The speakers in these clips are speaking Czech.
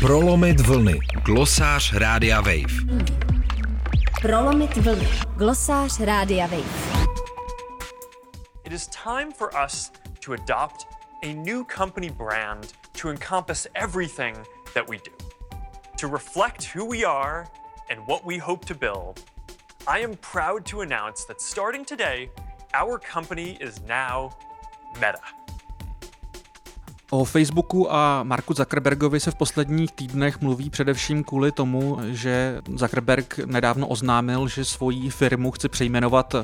Prolomit vlny. Glosář Rádia Wave. Prolomit vlny. Glosář Rádia Wave. It is time for us to adopt a new company brand to encompass everything that we do. To reflect who we are and what we hope to build, I am proud to announce that starting today, our company is now Meta. O Facebooku a Marku Zuckerbergovi se v posledních týdnech mluví především kvůli tomu, že Zuckerberg nedávno oznámil, že svoji firmu chce přejmenovat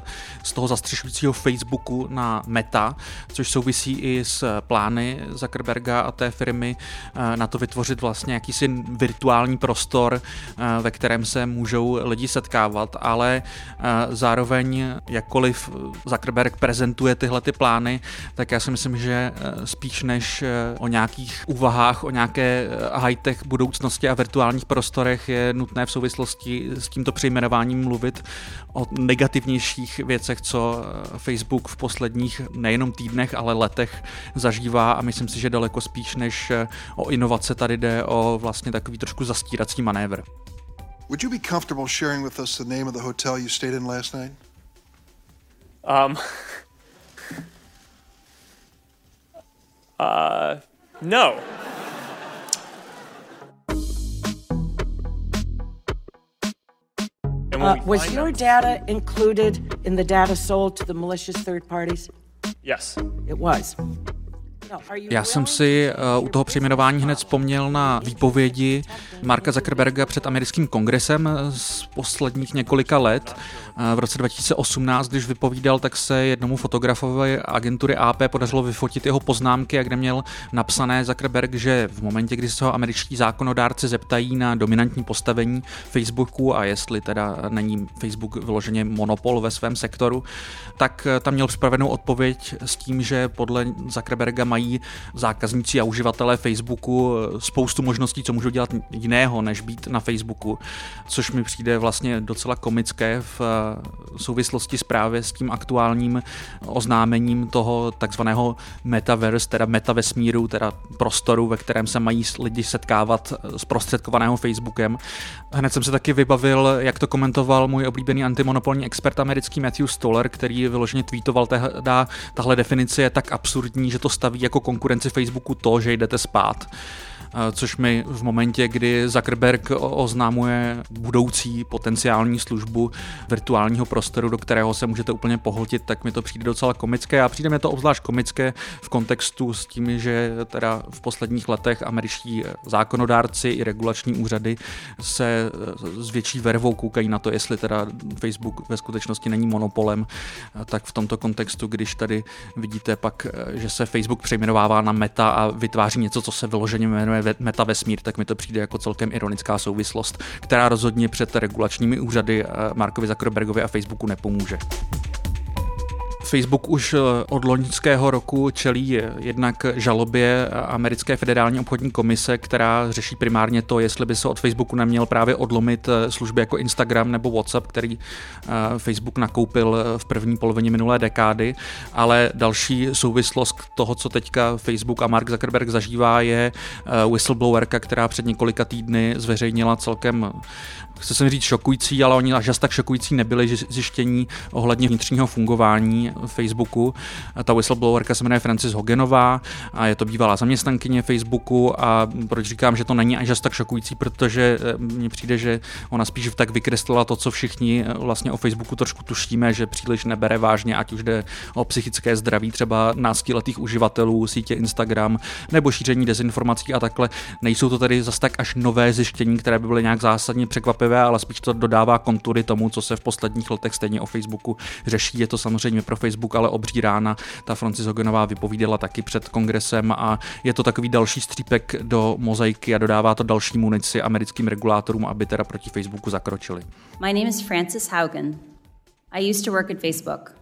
z toho zastřešujícího Facebooku na Meta, což souvisí i s plány Zuckerberga a té firmy eh, na to vytvořit vlastně jakýsi virtuální prostor, eh, ve kterém se můžou lidi setkávat, ale eh, zároveň jakkoliv Zuckerberg prezentuje tyhle ty plány, tak já si myslím, že spíš než o nějakých úvahách, o nějaké eh, high-tech budoucnosti a virtuálních prostorech je nutné v souvislosti s tímto přejmenováním mluvit o negativnějších věcech, co eh, Facebook v posledních nejenom týdnech, ale letech zažívá a myslím si, že daleko spíš než eh, o inovace tady jde o vlastně takový trošku zastírací manévr. Would you be comfortable sharing with us the name of the hotel you stayed in last night? Um, Uh, no. Uh, was your data included in the data sold to the malicious third parties? Yes. It was. Já jsem si uh, u toho přejmenování hned vzpomněl na výpovědi Marka Zuckerberga před americkým kongresem z posledních několika let. Uh, v roce 2018, když vypovídal, tak se jednomu fotografovi agentury AP podařilo vyfotit jeho poznámky, kde měl napsané Zuckerberg, že v momentě, kdy se ho američtí zákonodárci zeptají na dominantní postavení Facebooku a jestli teda není Facebook vyloženě monopol ve svém sektoru, tak tam měl připravenou odpověď s tím, že podle Zuckerberga mají zákazníci a uživatelé Facebooku eh, spoustu možností, co můžou dělat jiného, než být na Facebooku, což mi přijde vlastně docela komické v eh, souvislosti s právě s tím aktuálním oznámením toho takzvaného metaverse, teda metavesmíru, teda prostoru, ve kterém se mají lidi setkávat eh, s prostředkovaného Facebookem. Hned jsem se taky vybavil, jak to komentoval můj oblíbený antimonopolní expert americký Matthew Stoller, který vyloženě tweetoval, tehda, tahle definice je tak absurdní, že to staví jako konkurenci Facebooku to, že jdete spát což mi v momentě, kdy Zuckerberg oznámuje budoucí potenciální službu virtuálního prostoru, do kterého se můžete úplně pohltit, tak mi to přijde docela komické. A přijde mi to obzvlášť komické v kontextu s tím, že teda v posledních letech američtí zákonodárci i regulační úřady se s větší vervou koukají na to, jestli teda Facebook ve skutečnosti není monopolem, tak v tomto kontextu, když tady vidíte pak, že se Facebook přejmenovává na Meta a vytváří něco, co se vyloženě jmenuje metavesmír, tak mi to přijde jako celkem ironická souvislost, která rozhodně před regulačními úřady eh, Markovi Zuckerbergovi a Facebooku nepomůže. Facebook už eh, od loňského roku čelí jednak žalobě americké federální obchodní komise, která řeší primárně to, jestli by se od Facebooku neměl právě odlomit eh, služby jako Instagram nebo WhatsApp, který eh, Facebook nakoupil v první polovině minulé dekády, ale další souvislost toho, co teďka Facebook a Mark Zuckerberg zažívá, je whistleblowerka, která před několika týdny zveřejnila celkem chce jsem říct šokující, ale oni až tak šokující nebyly zjištění ohledně vnitřního fungování Facebooku. Ta whistleblowerka se jmenuje Francis Hogenová a je to bývalá zaměstnankyně Facebooku a proč říkám, že to není až tak šokující, protože eh, mně přijde, že ona spíš tak vykreslila to, co všichni eh, vlastně o Facebooku trošku tušíme, že příliš nebere vážně, ať už jde o psychické zdraví třeba náctiletých uživatelů sítě Instagram nebo šíření dezinformací a takhle. Nejsou to tedy zase tak až nové zjištění, které by byly nějak zásadně překvapivé, ale spíš to dodává kontury tomu, co se v posledních letech stejně o Facebooku řeší. Je to samozřejmě pro Facebook, ale obří rána. Ta Francis Hoganová vypovídala taky před kongresem a je to takový další střípek do mozaiky a dodává to další munici americkým regulátorům, aby teda proti Facebooku zakročili. My name is Francis Haugen. I used to work at Facebook.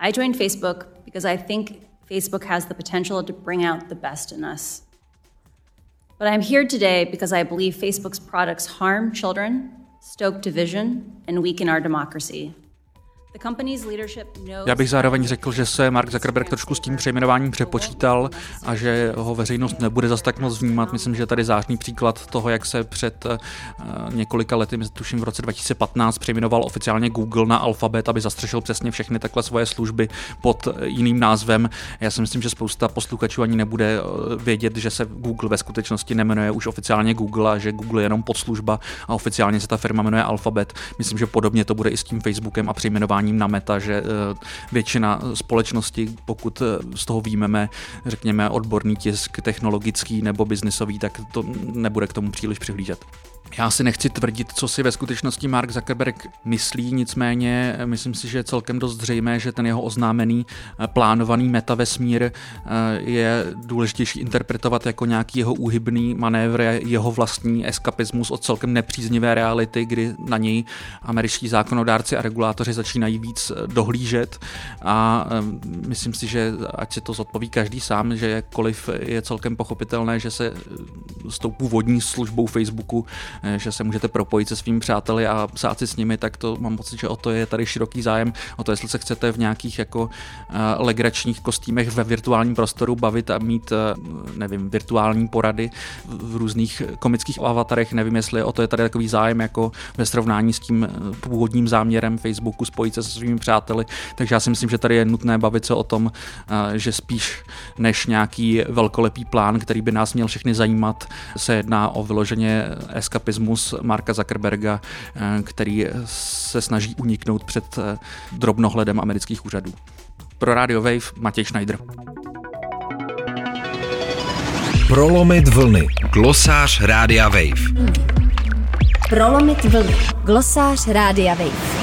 I joined Facebook because I think Facebook has the potential to bring out the best in us. But I'm here today because I believe Facebook's products harm children, stoke division, and weaken our democracy. Já bych zároveň řekl, že se Mark Zuckerberg trošku s tím přejmenováním přepočítal a že ho veřejnost nebude zas tak moc vnímat. Myslím, že tady zářný příklad toho, jak se před uh, několika lety, tuším v roce 2015, přejmenoval oficiálně Google na Alphabet, aby zastřešil přesně všechny takhle svoje služby pod jiným názvem. Já si myslím, že spousta posluchačů ani nebude eh, vědět, že se Google ve skutečnosti nemenuje už oficiálně Google a že Google je jenom podslužba a oficiálně se ta firma jmenuje Alphabet. Myslím, že podobně to bude i s tím Facebookem a přejmenováním přejmenováním na meta, že eh, většina společnosti, pokud eh, z toho výjmeme, řekněme, odborný tisk, technologický nebo biznisový, tak to nebude k tomu příliš přihlížet. Já si nechci tvrdit, co si ve skutečnosti Mark Zuckerberg myslí, nicméně eh, myslím si, že je celkem dost zřejmé, že ten jeho oznámený plánovaný metavesmír je důležitější interpretovat jako nějaký jeho úhybný manévr, jeho vlastní eskapismus od celkem nepříznivé reality, kdy na něj američtí zákonodárci a regulátoři začínají víc eh, dohlížet. A eh, myslím si, že ať si to zodpoví každý sám, že jakkoliv je celkem pochopitelné, že se eh, s tou původní službou Facebooku, že se můžete propojit se svými přáteli a psát si s nimi, tak to mám pocit, že o to je tady široký zájem, o to, jestli se chcete v nějakých jako legračních kostýmech ve virtuálním prostoru bavit a mít, nevím, virtuální porady v různých komických avatarech, nevím, jestli o to je tady takový zájem jako ve srovnání s tím původním záměrem Facebooku spojit se se svými přáteli, takže já si myslím, že tady je nutné bavit se o tom, eh, že spíš než nějaký velkolepý plán, který by nás měl všechny zajímat, se jedná o vyloženě eskapismus Marka Zuckerberga, eh, který se snaží uniknout před eh, drobnohledem amerických úřadů. Pro Radio Wave Matěj Schneider. Prolomit vlny. Glosář Rádia Wave. Prolomit vlny. Glosář Rádia Wave.